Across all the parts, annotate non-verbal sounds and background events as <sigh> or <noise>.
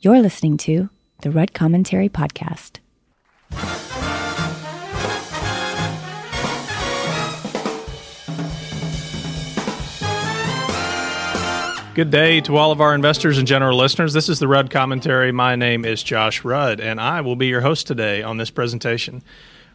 You're listening to the Rudd Commentary Podcast. Good day to all of our investors and general listeners. This is the Rudd Commentary. My name is Josh Rudd, and I will be your host today on this presentation.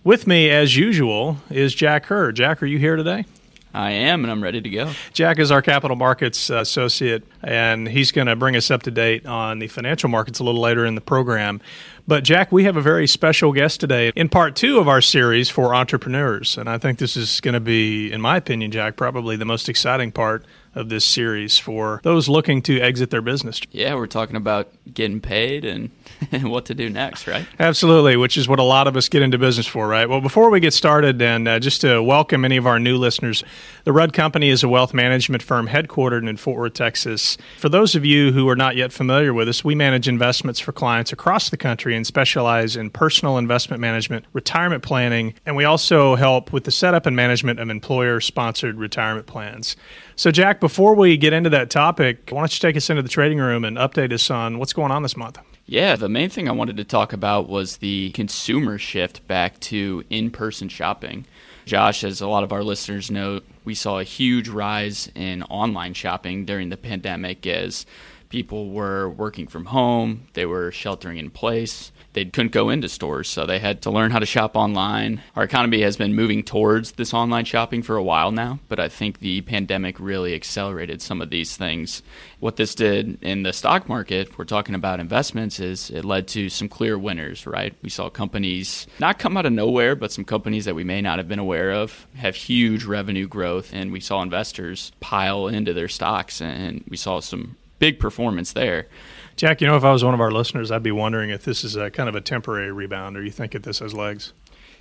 With me, as usual, is Jack Herr. Jack, are you here today? I am, and I'm ready to go. Jack is our capital markets uh, associate, and he's going to bring us up to date on the financial markets a little later in the program. But, Jack, we have a very special guest today in part two of our series for entrepreneurs. And I think this is going to be, in my opinion, Jack, probably the most exciting part of this series for those looking to exit their business. Yeah, we're talking about getting paid and, and <laughs> what to do next, right? Absolutely, which is what a lot of us get into business for, right? Well, before we get started, and uh, just to welcome any of our new listeners, the Rudd Company is a wealth management firm headquartered in Fort Worth, Texas. For those of you who are not yet familiar with us, we manage investments for clients across the country and specialize in personal investment management, retirement planning, and we also help with the setup and management of employer sponsored retirement plans. So, Jack, before we get into that topic, why don't you take us into the trading room and update us on what's going on this month? Yeah, the main thing I wanted to talk about was the consumer shift back to in person shopping. Josh, as a lot of our listeners know, we saw a huge rise in online shopping during the pandemic as people were working from home, they were sheltering in place they couldn't go into stores, so they had to learn how to shop online. Our economy has been moving towards this online shopping for a while now, but I think the pandemic really accelerated some of these things. What this did in the stock market, we're talking about investments, is it led to some clear winners, right? We saw companies not come out of nowhere, but some companies that we may not have been aware of have huge revenue growth, and we saw investors pile into their stocks, and we saw some big performance there. Jack, you know, if I was one of our listeners, I'd be wondering if this is a kind of a temporary rebound, or you think that this has legs?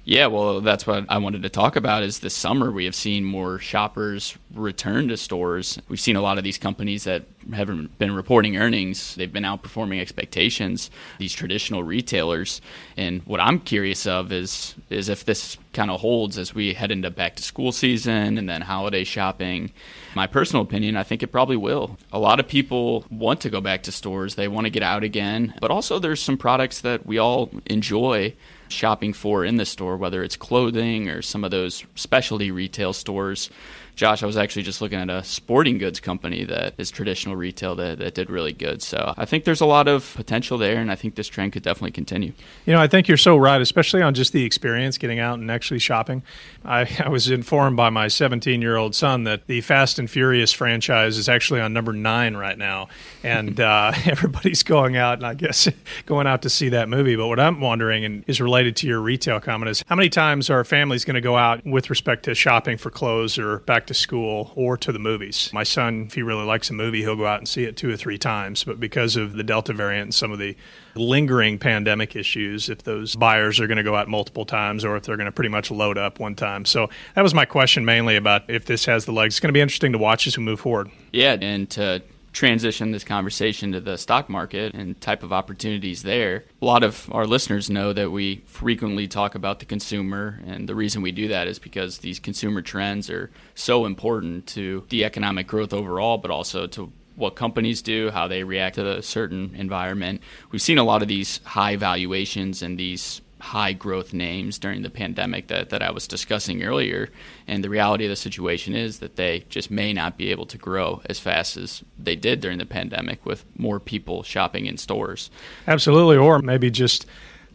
Yeah, well, that's what I wanted to talk about. Is this summer we have seen more shoppers return to stores. We've seen a lot of these companies that haven't been reporting earnings. They've been outperforming expectations. These traditional retailers, and what I'm curious of is is if this kind of holds as we head into back to school season and then holiday shopping. My personal opinion, I think it probably will. A lot of people want to go back to stores. They want to get out again, but also there's some products that we all enjoy shopping for in the store, whether it's clothing or some of those specialty retail stores. Josh, I was actually just looking at a sporting goods company that is traditional retail that, that did really good. So I think there's a lot of potential there, and I think this trend could definitely continue. You know, I think you're so right, especially on just the experience getting out and actually shopping. I, I was informed by my 17 year old son that the Fast and Furious franchise is actually on number nine right now, and <laughs> uh, <laughs> everybody's going out and I guess <laughs> going out to see that movie. But what I'm wondering and is related to your retail comment is how many times are families going to go out with respect to shopping for clothes or back back to school or to the movies. My son, if he really likes a movie, he'll go out and see it two or three times. But because of the Delta variant and some of the lingering pandemic issues, if those buyers are going to go out multiple times or if they're going to pretty much load up one time. So that was my question mainly about if this has the legs. It's going to be interesting to watch as we move forward. Yeah, and to transition this conversation to the stock market and type of opportunities there. A lot of our listeners know that we frequently talk about the consumer, and the reason we do that is because these consumer trends are so important to the economic growth overall, but also to what companies do, how they react to a certain environment. We've seen a lot of these high valuations and these high growth names during the pandemic that, that I was discussing earlier. And the reality of the situation is that they just may not be able to grow as fast as they did during the pandemic with more people shopping in stores. Absolutely. Or maybe just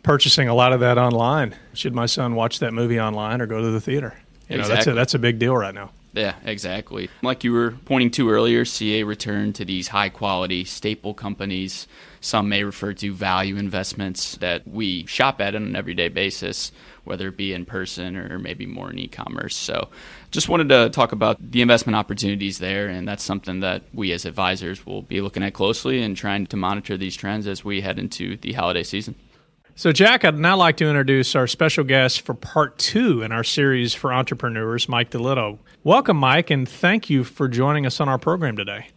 purchasing a lot of that online. Should my son watch that movie online or go to the theater? You know, exactly. that's a, that's a big deal right now. Yeah, exactly. Like you were pointing to earlier, CA returned to these high quality staple companies. Some may refer to value investments that we shop at on an everyday basis, whether it be in person or maybe more in e commerce. So, just wanted to talk about the investment opportunities there, and that's something that we as advisors will be looking at closely and trying to monitor these trends as we head into the holiday season. So, Jack, I'd now like to introduce our special guest for part two in our series for entrepreneurs, Mike DeLitta. Welcome, Mike, and thank you for joining us on our program today.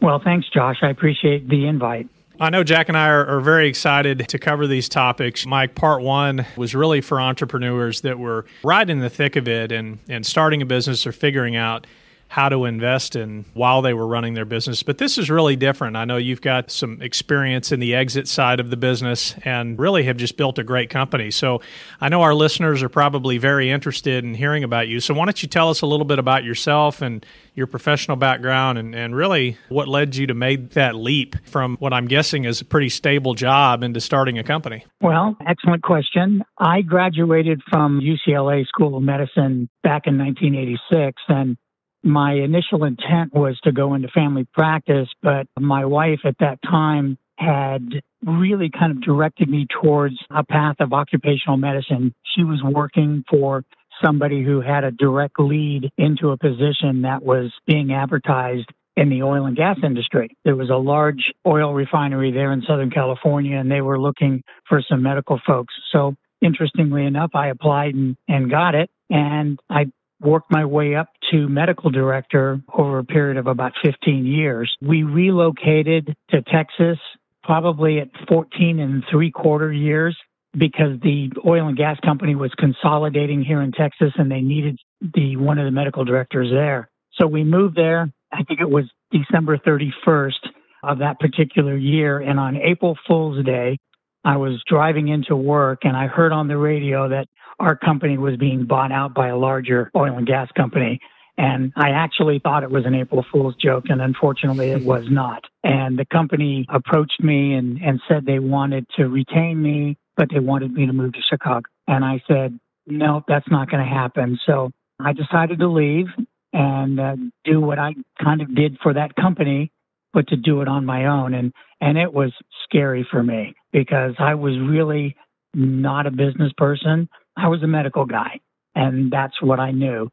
Well, thanks, Josh. I appreciate the invite. I know Jack and I are, are, very excited to cover these topics. Mike, part one was really for entrepreneurs that were right in the thick of it and, and starting a business or figuring out how to invest in while they were running their business. But this is really different. I know you've got some experience in the exit side of the business and really have just built a great company. So I know our listeners are probably very interested in hearing about you. So why don't you tell us a little bit about yourself and your professional background and, and really what led you to make that leap from what I'm guessing is a pretty stable job into starting a company? Well, excellent question. I graduated from UCLA School of Medicine back in 1986 and my initial intent was to go into family practice, but my wife at that time had really kind of directed me towards a path of occupational medicine. She was working for somebody who had a direct lead into a position that was being advertised in the oil and gas industry. There was a large oil refinery there in Southern California, and they were looking for some medical folks. So, interestingly enough, I applied and, and got it. And I worked my way up to medical director over a period of about 15 years. We relocated to Texas probably at 14 and three quarter years because the oil and gas company was consolidating here in Texas and they needed the one of the medical directors there. So we moved there. I think it was December 31st of that particular year. And on April Fool's Day, I was driving into work and I heard on the radio that our company was being bought out by a larger oil and gas company. And I actually thought it was an April Fool's joke, and unfortunately it was not. And the company approached me and, and said they wanted to retain me but they wanted me to move to Chicago. And I said, no, that's not going to happen. So I decided to leave and uh, do what I kind of did for that company, but to do it on my own. And, and it was scary for me because I was really not a business person. I was a medical guy and that's what I knew.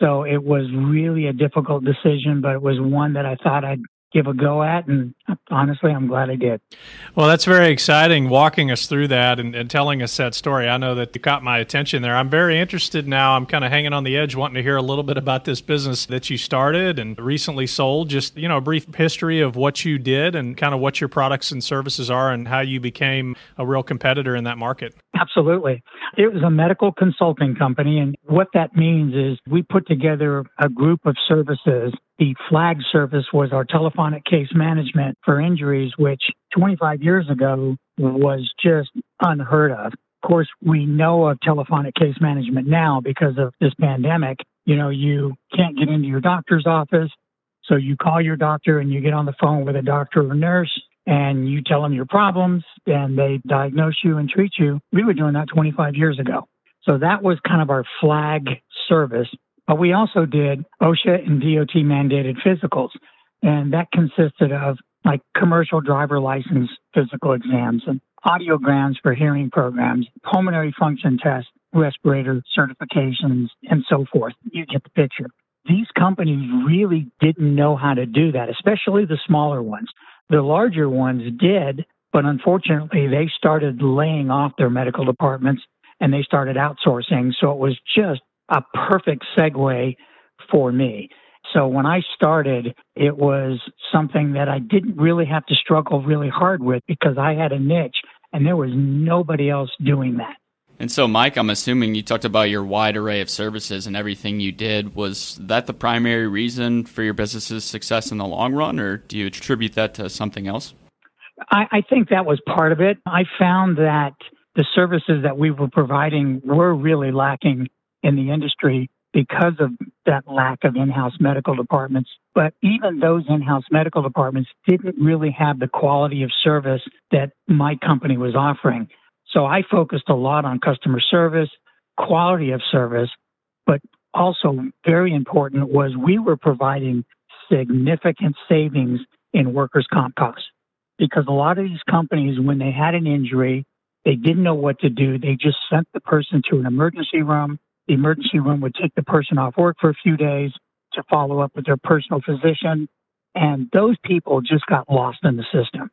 So it was really a difficult decision, but it was one that I thought I'd give a go at. And honestly, I'm glad I did. Well, that's very exciting walking us through that and, and, telling us that story. I know that you caught my attention there. I'm very interested now. I'm kind of hanging on the edge, wanting to hear a little bit about this business that you started and recently sold. Just, you know, a brief history of what you did and kind of what your products and services are and how you became a real competitor in that market. Absolutely. It was a medical consulting company. And what that means is we put together a group of services the flag service was our telephonic case management for injuries, which 25 years ago was just unheard of. Of course, we know of telephonic case management now because of this pandemic. You know, you can't get into your doctor's office. So you call your doctor and you get on the phone with a doctor or nurse and you tell them your problems and they diagnose you and treat you. We were doing that 25 years ago. So that was kind of our flag service. But we also did OSHA and DOT mandated physicals, and that consisted of like commercial driver license physical exams and audiograms for hearing programs, pulmonary function tests, respirator certifications, and so forth. You get the picture. These companies really didn't know how to do that, especially the smaller ones. The larger ones did, but unfortunately, they started laying off their medical departments and they started outsourcing. So it was just a perfect segue for me. So when I started, it was something that I didn't really have to struggle really hard with because I had a niche and there was nobody else doing that. And so, Mike, I'm assuming you talked about your wide array of services and everything you did. Was that the primary reason for your business's success in the long run, or do you attribute that to something else? I, I think that was part of it. I found that the services that we were providing were really lacking in the industry because of that lack of in-house medical departments. But even those in-house medical departments didn't really have the quality of service that my company was offering. So I focused a lot on customer service, quality of service, but also very important was we were providing significant savings in workers' comp costs because a lot of these companies, when they had an injury, they didn't know what to do. They just sent the person to an emergency room the emergency room would take the person off work for a few days to follow up with their personal physician. And those people just got lost in the system.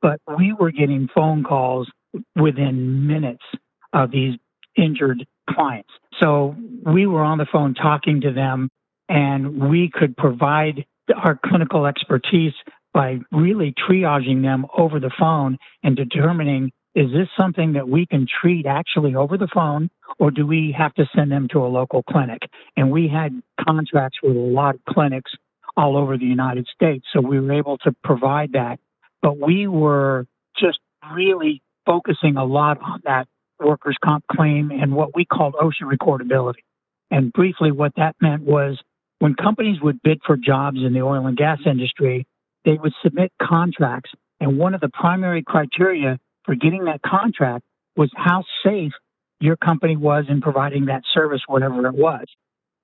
But we were getting phone calls within minutes of these injured clients. So we were on the phone talking to them and we could provide our clinical expertise by really triaging them over the phone and determining is this something that we can treat actually over the phone or do we have to send them to a local clinic? And we had contracts with a lot of clinics all over the United States. So we were able to provide that. But we were just really focusing a lot on that workers' comp claim and what we called OSHA recordability. And briefly, what that meant was when companies would bid for jobs in the oil and gas industry, they would submit contracts. And one of the primary criteria for getting that contract was how safe your company was in providing that service, whatever it was.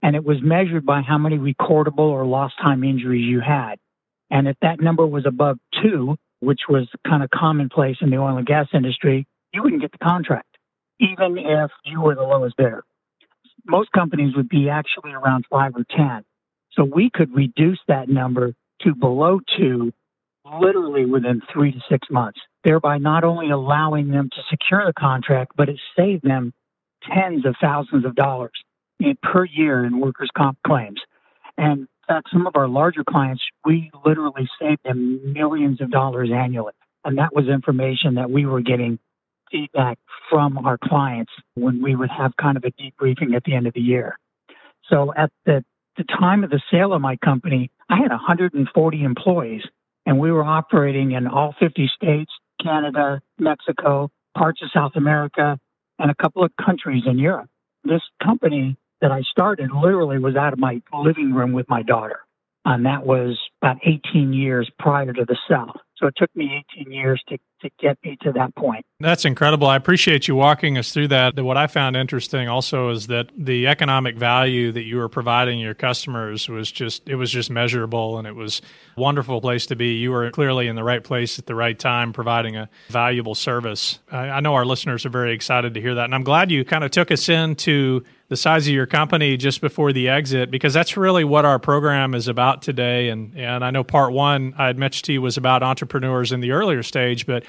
And it was measured by how many recordable or lost time injuries you had. And if that number was above two, which was kind of commonplace in the oil and gas industry, you wouldn't get the contract, even if you were the lowest bidder. Most companies would be actually around five or 10. So we could reduce that number to below two literally within three to six months, thereby not only allowing them to secure the contract, but it saved them tens of thousands of dollars per year in workers' comp claims. And in fact, some of our larger clients, we literally saved them millions of dollars annually. And that was information that we were getting feedback from our clients when we would have kind of a debriefing at the end of the year. So at the, the time of the sale of my company, I had 140 employees and we were operating in all 50 states, Canada, Mexico, parts of South America, and a couple of countries in Europe. This company that I started literally was out of my living room with my daughter. And that was about 18 years prior to the sale. So it took me 18 years to, to get me to that point. That's incredible. I appreciate you walking us through that. What I found interesting also is that the economic value that you were providing your customers was just it was just measurable and it was a wonderful place to be. You were clearly in the right place at the right time providing a valuable service. I, I know our listeners are very excited to hear that. And I'm glad you kind of took us into the size of your company just before the exit because that's really what our program is about today. And and I know part 1 I had mentioned to you was about entrepreneurs in the earlier stage but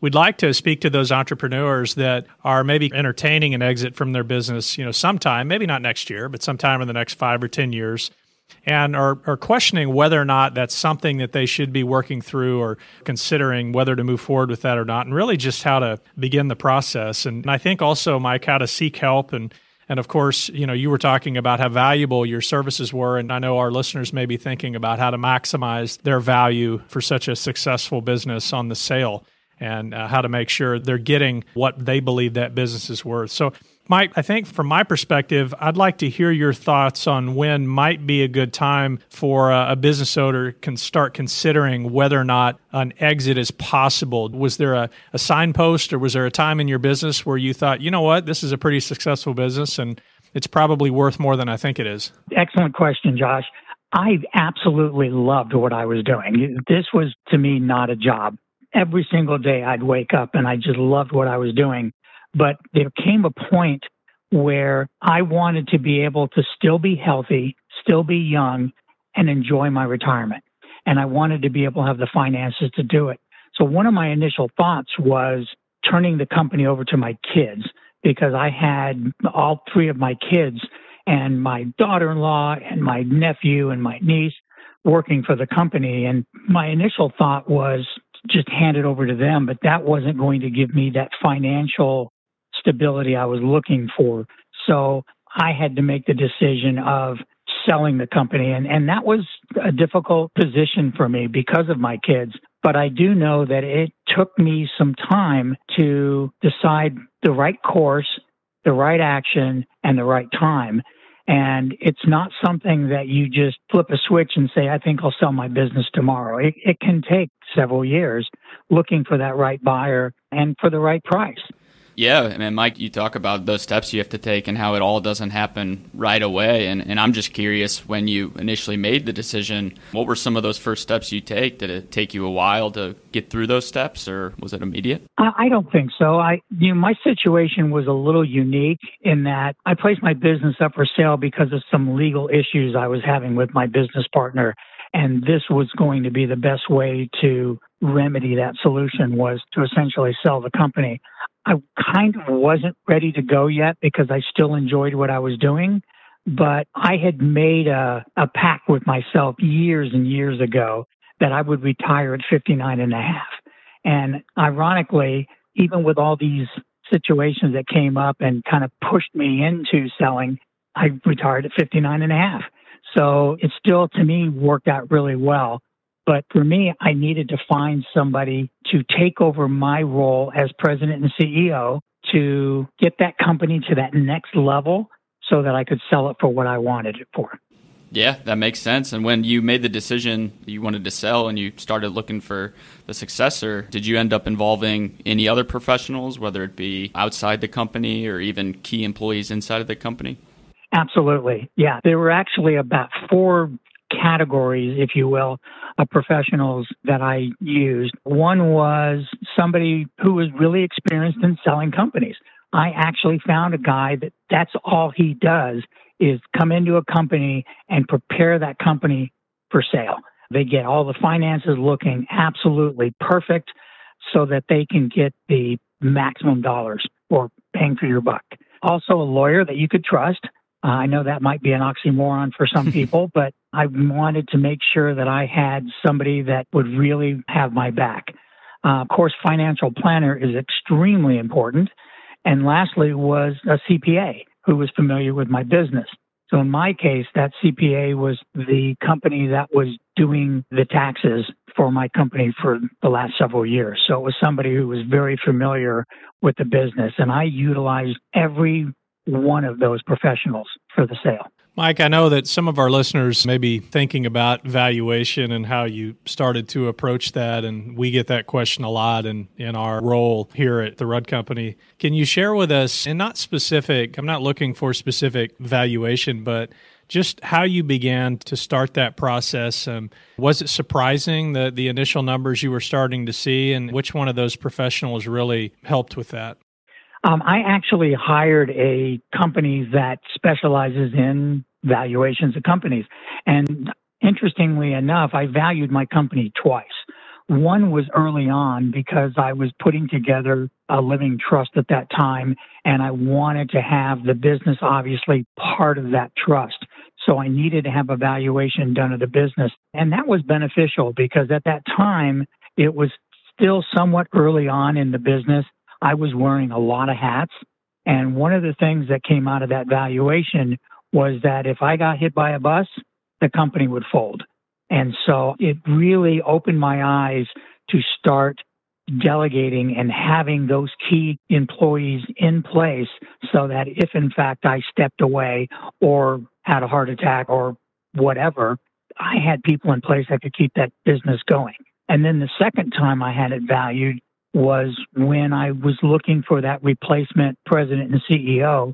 we'd like to speak to those entrepreneurs that are maybe entertaining an exit from their business you know sometime maybe not next year but sometime in the next 5 or 10 years and are, are questioning whether or not that's something that they should be working through or considering whether to move forward with that or not and really just how to begin the process. And I think also Mike how to seek help and and of course, you know, you were talking about how valuable your services were. And I know our listeners may be thinking about how to maximize their value for such a successful business on the sale and uh, how to make sure they're getting what they believe that business is worth. So Mike, I think from my perspective, I'd like to hear your thoughts on when might be a good time for a, a business owner can start considering whether or not an exit is possible. Was there a, a signpost or was there a time in your business where you thought, you know what, this is a pretty successful business and it's probably worth more than I think it is? Excellent question, Josh. I absolutely loved what I was doing. This was to me not a job. Every single day I'd wake up and I just loved what I was doing. But there came a point where I wanted to be able to still be healthy, still be young, and enjoy my retirement. And I wanted to be able to have the finances to do it. So one of my initial thoughts was turning the company over to my kids because I had all three of my kids and my daughter in law and my nephew and my niece working for the company. And my initial thought was just hand it over to them, but that wasn't going to give me that financial stability I was looking for. So I had to make the decision of selling the company. And, and that was a difficult position for me because of my kids. But I do know that it took me some time to decide the right course, the right action, and the right time. And it's not something that you just flip a switch and say, I think I'll sell my business tomorrow. It, it can take several years looking for that right buyer and for the right price. Yeah, and Mike, you talk about those steps you have to take and how it all doesn't happen right away. And, and I'm just curious, when you initially made the decision, what were some of those first steps you take? Did it take you a while to get through those steps, or was it immediate? I don't think so. I, you know, my situation was a little unique in that I placed my business up for sale because of some legal issues I was having with my business partner, and this was going to be the best way to remedy that solution was to essentially sell the company. I kind of wasn't ready to go yet because I still enjoyed what I was doing. But I had made a, a pact with myself years and years ago that I would retire at 59 and a half. And ironically, even with all these situations that came up and kind of pushed me into selling, I retired at 59 and a half. So it still, to me, worked out really well. But for me, I needed to find somebody to take over my role as president and CEO to get that company to that next level so that I could sell it for what I wanted it for. Yeah, that makes sense. And when you made the decision you wanted to sell and you started looking for the successor, did you end up involving any other professionals, whether it be outside the company or even key employees inside of the company? Absolutely. Yeah. There were actually about four categories, if you will, of professionals that I used. One was somebody who was really experienced in selling companies. I actually found a guy that that's all he does is come into a company and prepare that company for sale. They get all the finances looking absolutely perfect so that they can get the maximum dollars or bang for your buck. Also, a lawyer that you could trust. Uh, I know that might be an oxymoron for some <laughs> people, but I wanted to make sure that I had somebody that would really have my back. Uh, of course, financial planner is extremely important. And lastly was a CPA who was familiar with my business. So in my case, that CPA was the company that was doing the taxes for my company for the last several years. So it was somebody who was very familiar with the business. And I utilized every one of those professionals for the sale. Mike, I know that some of our listeners may be thinking about valuation and how you started to approach that. And we get that question a lot in, in our role here at the Rudd Company. Can you share with us, and not specific, I'm not looking for specific valuation, but just how you began to start that process. Um, was it surprising the, the initial numbers you were starting to see, and which one of those professionals really helped with that? Um, I actually hired a company that specializes in valuations of companies. And interestingly enough, I valued my company twice. One was early on because I was putting together a living trust at that time, and I wanted to have the business obviously part of that trust. So I needed to have a valuation done of the business. And that was beneficial because at that time, it was still somewhat early on in the business. I was wearing a lot of hats. And one of the things that came out of that valuation was that if I got hit by a bus, the company would fold. And so it really opened my eyes to start delegating and having those key employees in place so that if in fact I stepped away or had a heart attack or whatever, I had people in place that could keep that business going. And then the second time I had it valued was when I was looking for that replacement president and CEO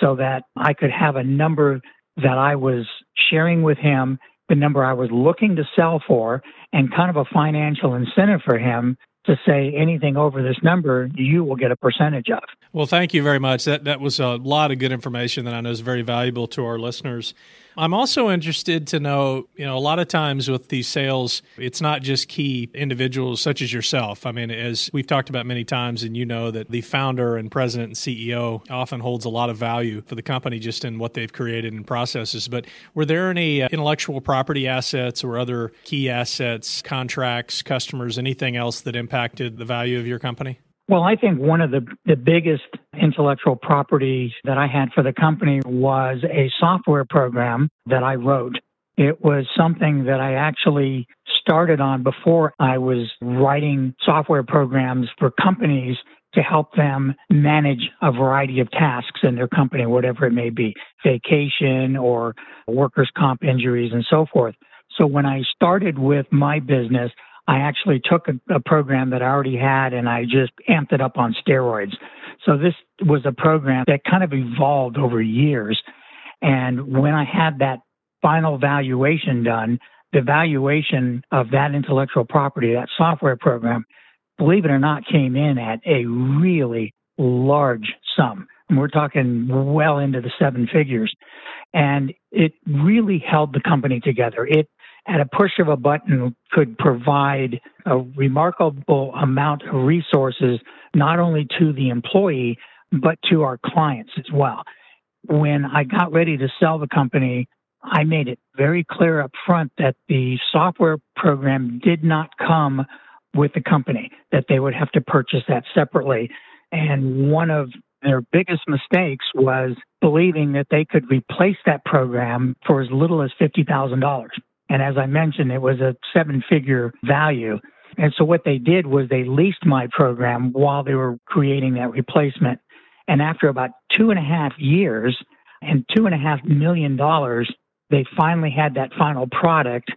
so that I could have a number that I was sharing with him, the number I was looking to sell for, and kind of a financial incentive for him to say anything over this number, you will get a percentage of. Well, thank you very much. That that was a lot of good information that I know is very valuable to our listeners. I'm also interested to know, you know, a lot of times with these sales, it's not just key individuals such as yourself. I mean, as we've talked about many times, and you know that the founder and president and CEO often holds a lot of value for the company just in what they've created and processes. But were there any uh, intellectual property assets or other key assets, contracts, customers, anything else that impacted the value of your company? Well, I think one of the, the biggest intellectual property that I had for the company was a software program that I wrote. It was something that I actually started on before I was writing software programs for companies to help them manage a variety of tasks in their company, whatever it may be, vacation or workers' comp injuries and so forth. So when I started with my business, I actually took a, a, program that I already had and I just amped it up on steroids. So this was a program that kind of evolved over years. And when I had that final valuation done, the valuation of that intellectual property, that software program, believe it or not, came in at a really large sum. And we're talking well into the seven figures. And it really held the company together. It at a push of a button could provide a remarkable amount of resources, not only to the employee, but to our clients as well. When I got ready to sell the company, I made it very clear up front that the software program did not come with the company, that they would have to purchase that separately. And one of their biggest mistakes was believing that they could replace that program for as little as $50,000. And as I mentioned, it was a seven figure value. And so what they did was they leased my program while they were creating that replacement. And after about two and a half years and two and a half million dollars, they finally had that final product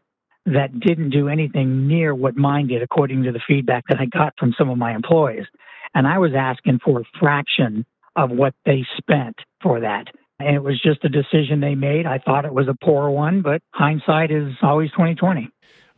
that didn't do anything near what mine did, according to the feedback that I got from some of my employees. And I was asking for a fraction of what they spent for that. And it was just a decision they made. I thought it was a poor one, but hindsight is always 2020.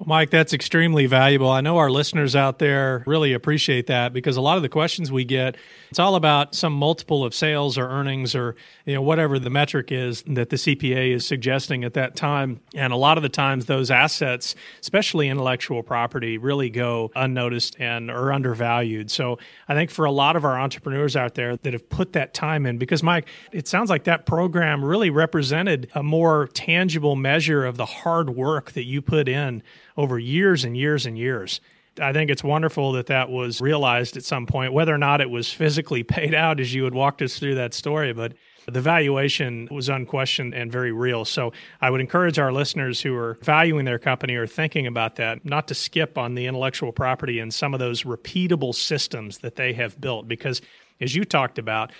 Mike, that's extremely valuable. I know our listeners out there really appreciate that because a lot of the questions we get, it's all about some multiple of sales or earnings or you know whatever the metric is that the CPA is suggesting at that time. And a lot of the times those assets, especially intellectual property, really go unnoticed and are undervalued. So I think for a lot of our entrepreneurs out there that have put that time in, because Mike, it sounds like that program really represented a more tangible measure of the hard work that you put in over years and years and years. I think it's wonderful that that was realized at some point, whether or not it was physically <laughs> paid out as you had walked us through that story, but the valuation was unquestioned and very real. So I would encourage our listeners who are valuing their company or thinking about that not to skip on the intellectual property and some of those repeatable systems that they have built. Because as you talked about,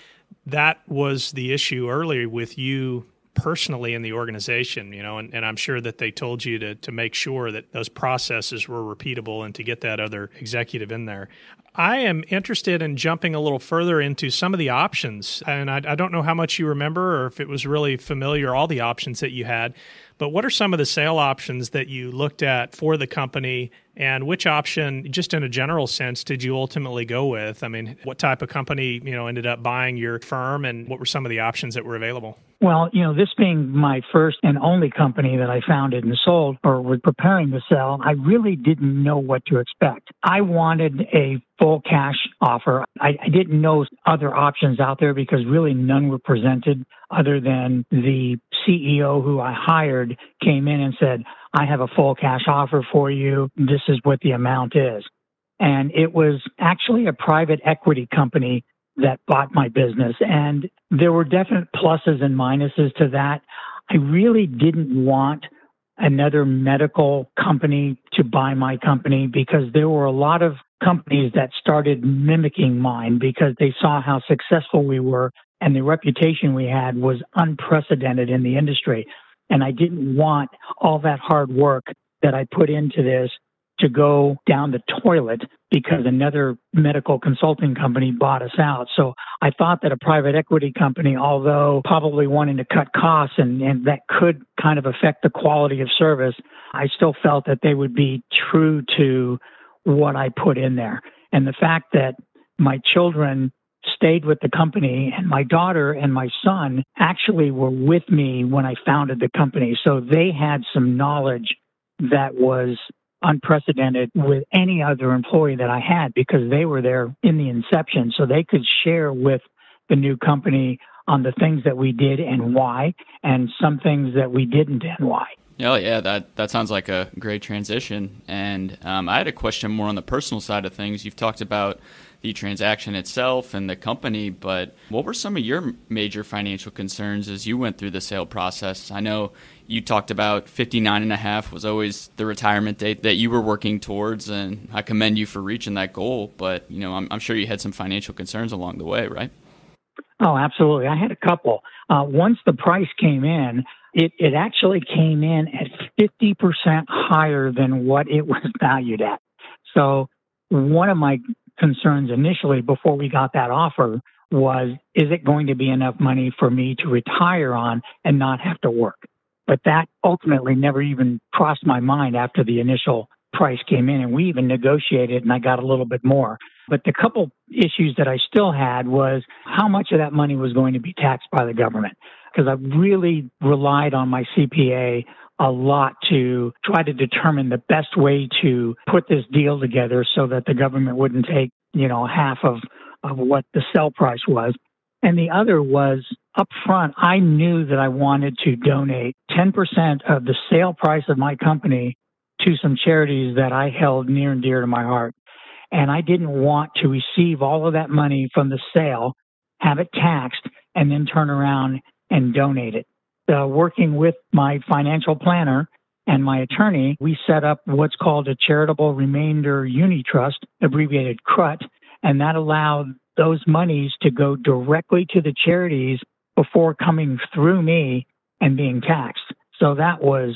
that was the issue earlier with you personally in the organization, you know, and, and I'm sure that they told you to, to make sure that those processes were repeatable and to get that other executive in there. I am interested in jumping a little further into some of the options. And I, I don't know how much you remember or if it was really familiar, all the options that you had. But what are some of the sale options that you looked at for the company and which option, just in a general sense, did you ultimately go with? I mean, what type of company, you know, ended up buying your firm and what were some of the options that were available? Well, you know, this being my first and only company that I founded and sold or was preparing to sell, I really didn't know what to expect. I wanted a full cash offer. I, I didn't know other options out there because really none were presented other than the CEO who I hired came in and said, I have a full cash offer for you. This is what the amount is. And it was actually a private equity company that bought my business. And there were definite pluses and minuses to that. I really didn't want another medical company to buy my company because there were a lot of companies that started mimicking mine because they saw how successful we were and the reputation we had was unprecedented in the industry. And I didn't want all that hard work that I put into this to go down the toilet because another medical consulting company bought us out. So I thought that a private equity company, although probably wanting to cut costs and, and that could kind of affect the quality of service, I still felt that they would be true to what I put in there. And the fact that my children stayed with the company and my daughter and my son actually were with me when I founded the company. So they had some knowledge that was unprecedented with any other employee that I had because they were there in the inception. So they could share with the new company on the things that we did and why, and some things that we didn't and why. Oh yeah, that that sounds like a great transition. And um, I had a question more on the personal side of things. You've talked about the transaction itself and the company, but what were some of your major financial concerns as you went through the sale process? I know you talked about 59 and a half was always the retirement date that you were working towards and I commend you for reaching that goal, but you know, I'm, I'm sure you had some financial concerns along the way, right? Oh, absolutely. I had a couple. Uh, once the price came in, it, it actually came in at 50% higher than what it was valued at. So one of my concerns initially before we got that offer was is it going to be enough money for me to retire on and not have to work? But that ultimately never even crossed my mind after the initial price came in and we even negotiated and I got a little bit more. But the couple issues that I still had was how much of that money was going to be taxed by the government because I really relied on my CPA a lot to try to determine the best way to put this deal together so that the government wouldn't take, you know, half of, of what the sell price was. And the other was up front, I knew that I wanted to donate 10% of the sale price of my company to some charities that I held near and dear to my heart. And I didn't want to receive all of that money from the sale, have it taxed, and then turn around and donate it. Uh, working with my financial planner and my attorney, we set up what's called a charitable remainder uni trust, abbreviated CRUT, and that allowed those monies to go directly to the charities before coming through me and being taxed. So that was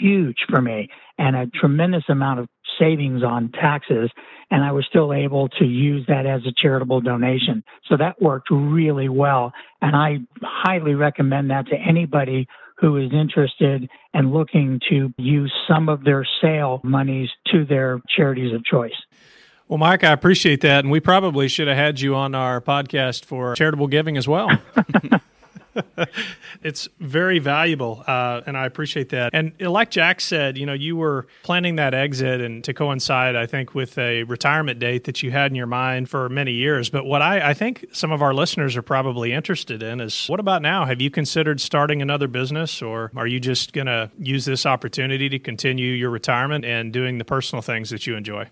huge for me and a tremendous amount of savings on taxes. And I was still able to use that as a charitable donation. So that worked really well. And I highly recommend that to anybody who is interested and looking to use some of their sale monies to their charities of choice. Well, Mike, I appreciate that. And we probably should have had you on our podcast for charitable giving as well. <laughs> <laughs> it's very valuable, uh, and I appreciate that. And like Jack said, you know, you were planning that exit and to coincide, I think, with a retirement date that you had in your mind for many years. But what I, I think some of our listeners are probably interested in is what about now? Have you considered starting another business, or are you just going to use this opportunity to continue your retirement and doing the personal things that you enjoy?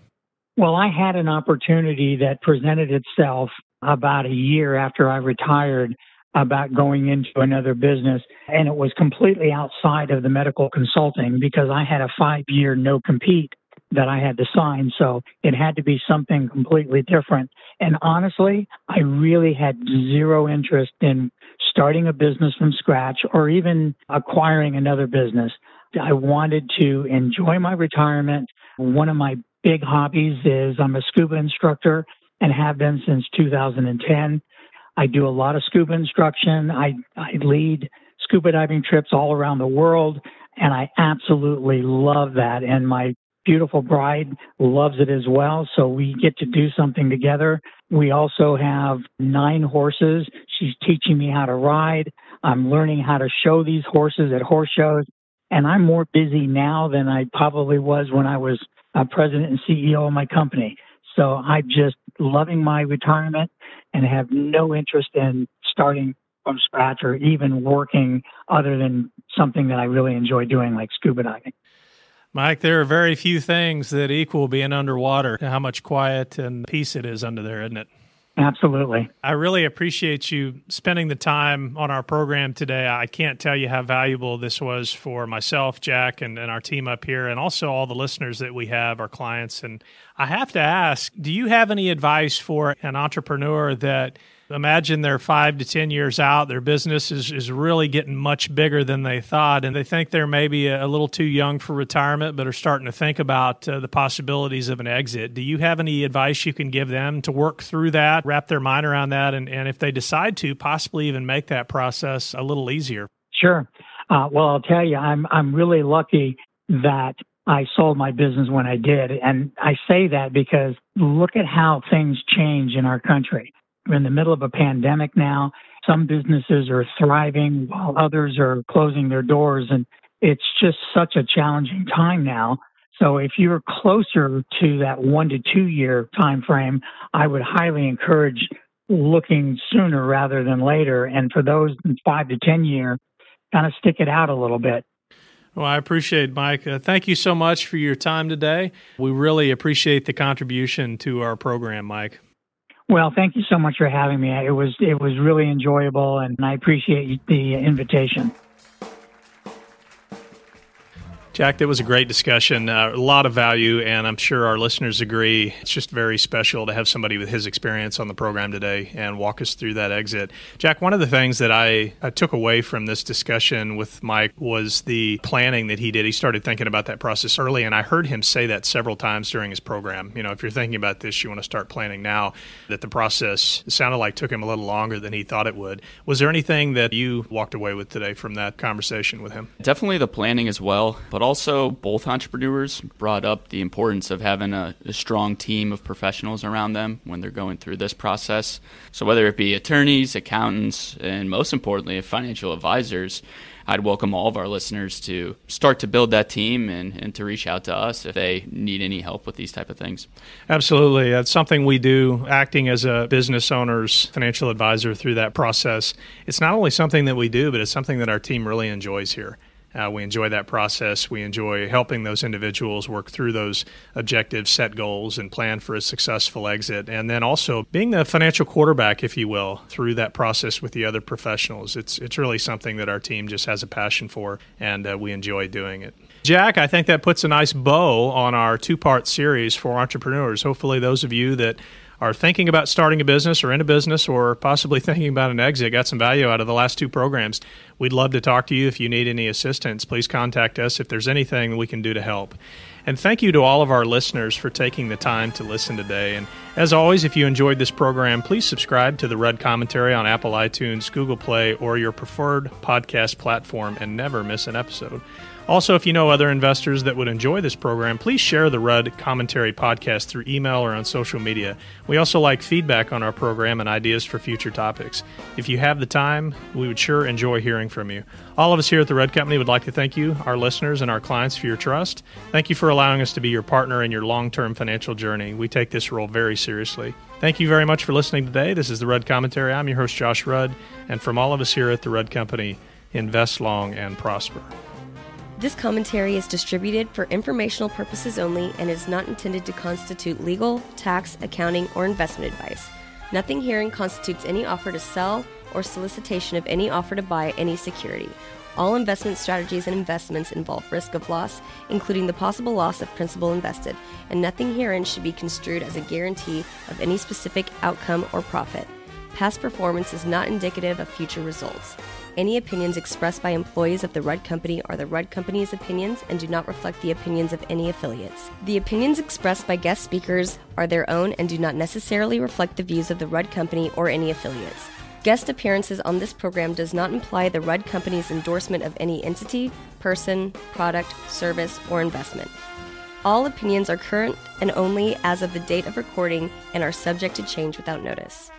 Well, I had an opportunity that presented itself about a year after I retired about going into another business. And it was completely outside of the medical consulting because I had a five year no compete that I had to sign. So it had to be something completely different. And honestly, I really had zero interest in starting a business from scratch or even acquiring another business. I wanted to enjoy my retirement. One of my big hobbies is I'm a scuba instructor and have been since 2010. I do a lot of scuba instruction. I, I lead scuba diving trips all around the world, and I absolutely love that. And my beautiful bride loves it as well. So we get to do something together. We also have nine horses. She's teaching me how to ride. I'm learning how to show these horses at horse shows. And I'm more busy now than I probably was when I was a president and CEO of my company. So I'm just loving my retirement and have no interest in starting from scratch or even working other than something that I really enjoy doing, like scuba diving. Mike, there are very few things that equal being underwater. How much quiet and peace it is under there, isn't it? Absolutely. I really appreciate you spending the time on our program today. I can't tell you how valuable this was for myself, Jack, and, and our team up here, and also all the listeners that we have, our clients. And I have to ask do you have any advice for an entrepreneur that imagine they're five to 10 years out. Their business is, is really getting much bigger than they thought. And they think they're maybe a, little too young for retirement, but are starting to think about uh, the possibilities of an exit. Do you have any advice you can give them to work through that, wrap their mind around that, and, and if they decide to, possibly even make that process a little easier? Sure. Uh, well, I'll tell you, I'm, I'm really lucky that I sold my business when I did. And I say that because look at how things change in our country. We're in the middle of a pandemic now. Some businesses are thriving while others are closing their doors. And it's just such a challenging time now. So if you're closer to that one to two year time frame, I would highly encourage looking sooner rather than later. And for those five to 10 year, kind of stick it out a little bit. Well, I appreciate Mike. Uh, thank you so much for your time today. We really appreciate the contribution to our program, Mike. Well, thank you so much for having me. It was it was really enjoyable, and I appreciate the invitation. Jack, that was a great discussion. Uh, a lot of value, and I'm sure our listeners agree. It's just very special to have somebody with his experience on the program today and walk us through that exit. Jack, one of the things that I, I took away from this discussion with Mike was the planning that he did. He started thinking about that process early, and I heard him say that several times during his program. You know, if you're thinking about this, you want to start planning now. That the process sounded like took him a little longer than he thought it would. Was there anything that you walked away with today from that conversation with him? Definitely the planning as well, but also both entrepreneurs brought up the importance of having a, a, strong team of professionals around them when they're going through this process. So whether it be attorneys, accountants, and most importantly, financial advisors, I'd welcome all of our listeners to start to build that team and, and to reach out to us if they need any help with these type of things. Absolutely. That's something we do acting as a business owner's financial advisor through that process. It's not only something that we do, but it's something that our team really enjoys here Uh, we enjoy that process. We enjoy helping those individuals work through those objectives, set goals, and plan for a successful exit. And then also being the financial quarterback, if you will, through that process with the other professionals. It's, it's really something that our team just has a passion for, and uh, we enjoy doing it. Jack, I think that puts a nice bow on our two part series for entrepreneurs. Hopefully, those of you that are thinking about starting a business or in a business or possibly <laughs> thinking about an exit, got some value out of the last two programs. We'd love to talk to you. If you need any assistance, please contact us if there's anything we can do to help. And thank you to all of our listeners for taking the time to listen today. And as always, if you enjoyed this program, please subscribe to the Rudd Commentary on Apple iTunes, Google Play, or your preferred podcast platform and never miss an episode. Also, if you know other investors that would enjoy this program, please share the Rudd Commentary podcast through email or on social media. We also like feedback on our program and ideas for future topics. If you have the time, we would sure enjoy hearing from you. All of us here at the Rudd Company would like to thank you, our listeners, and our clients for your trust. Thank you for allowing us to be your partner in your long term financial journey. We take this role very seriously. Thank you very much for listening today. This is the Rudd Commentary. I'm your host, Josh Rudd, and from all of us here at the Rudd Company, invest long and prosper. This commentary is distributed for informational purposes only and is not intended to constitute legal, tax, accounting, or investment advice. Nothing herein constitutes any offer to sell or solicitation of any offer to buy any security. All investment strategies and investments involve risk of loss, including the possible loss of principal invested, and nothing herein should be construed as a guarantee of any specific outcome or profit. Past performance is not indicative of future results. Any opinions expressed by employees of the Rudd Company are the Rudd Company's opinions and do not reflect the opinions of any affiliates. The opinions expressed by guest speakers are their own and do not necessarily reflect the views of the Rudd Company or any affiliates. Guest appearances on this program does not imply the Rudd Company's endorsement of any entity, person, product, service, or investment. All opinions are current and only as of the date of recording and are subject to change without notice.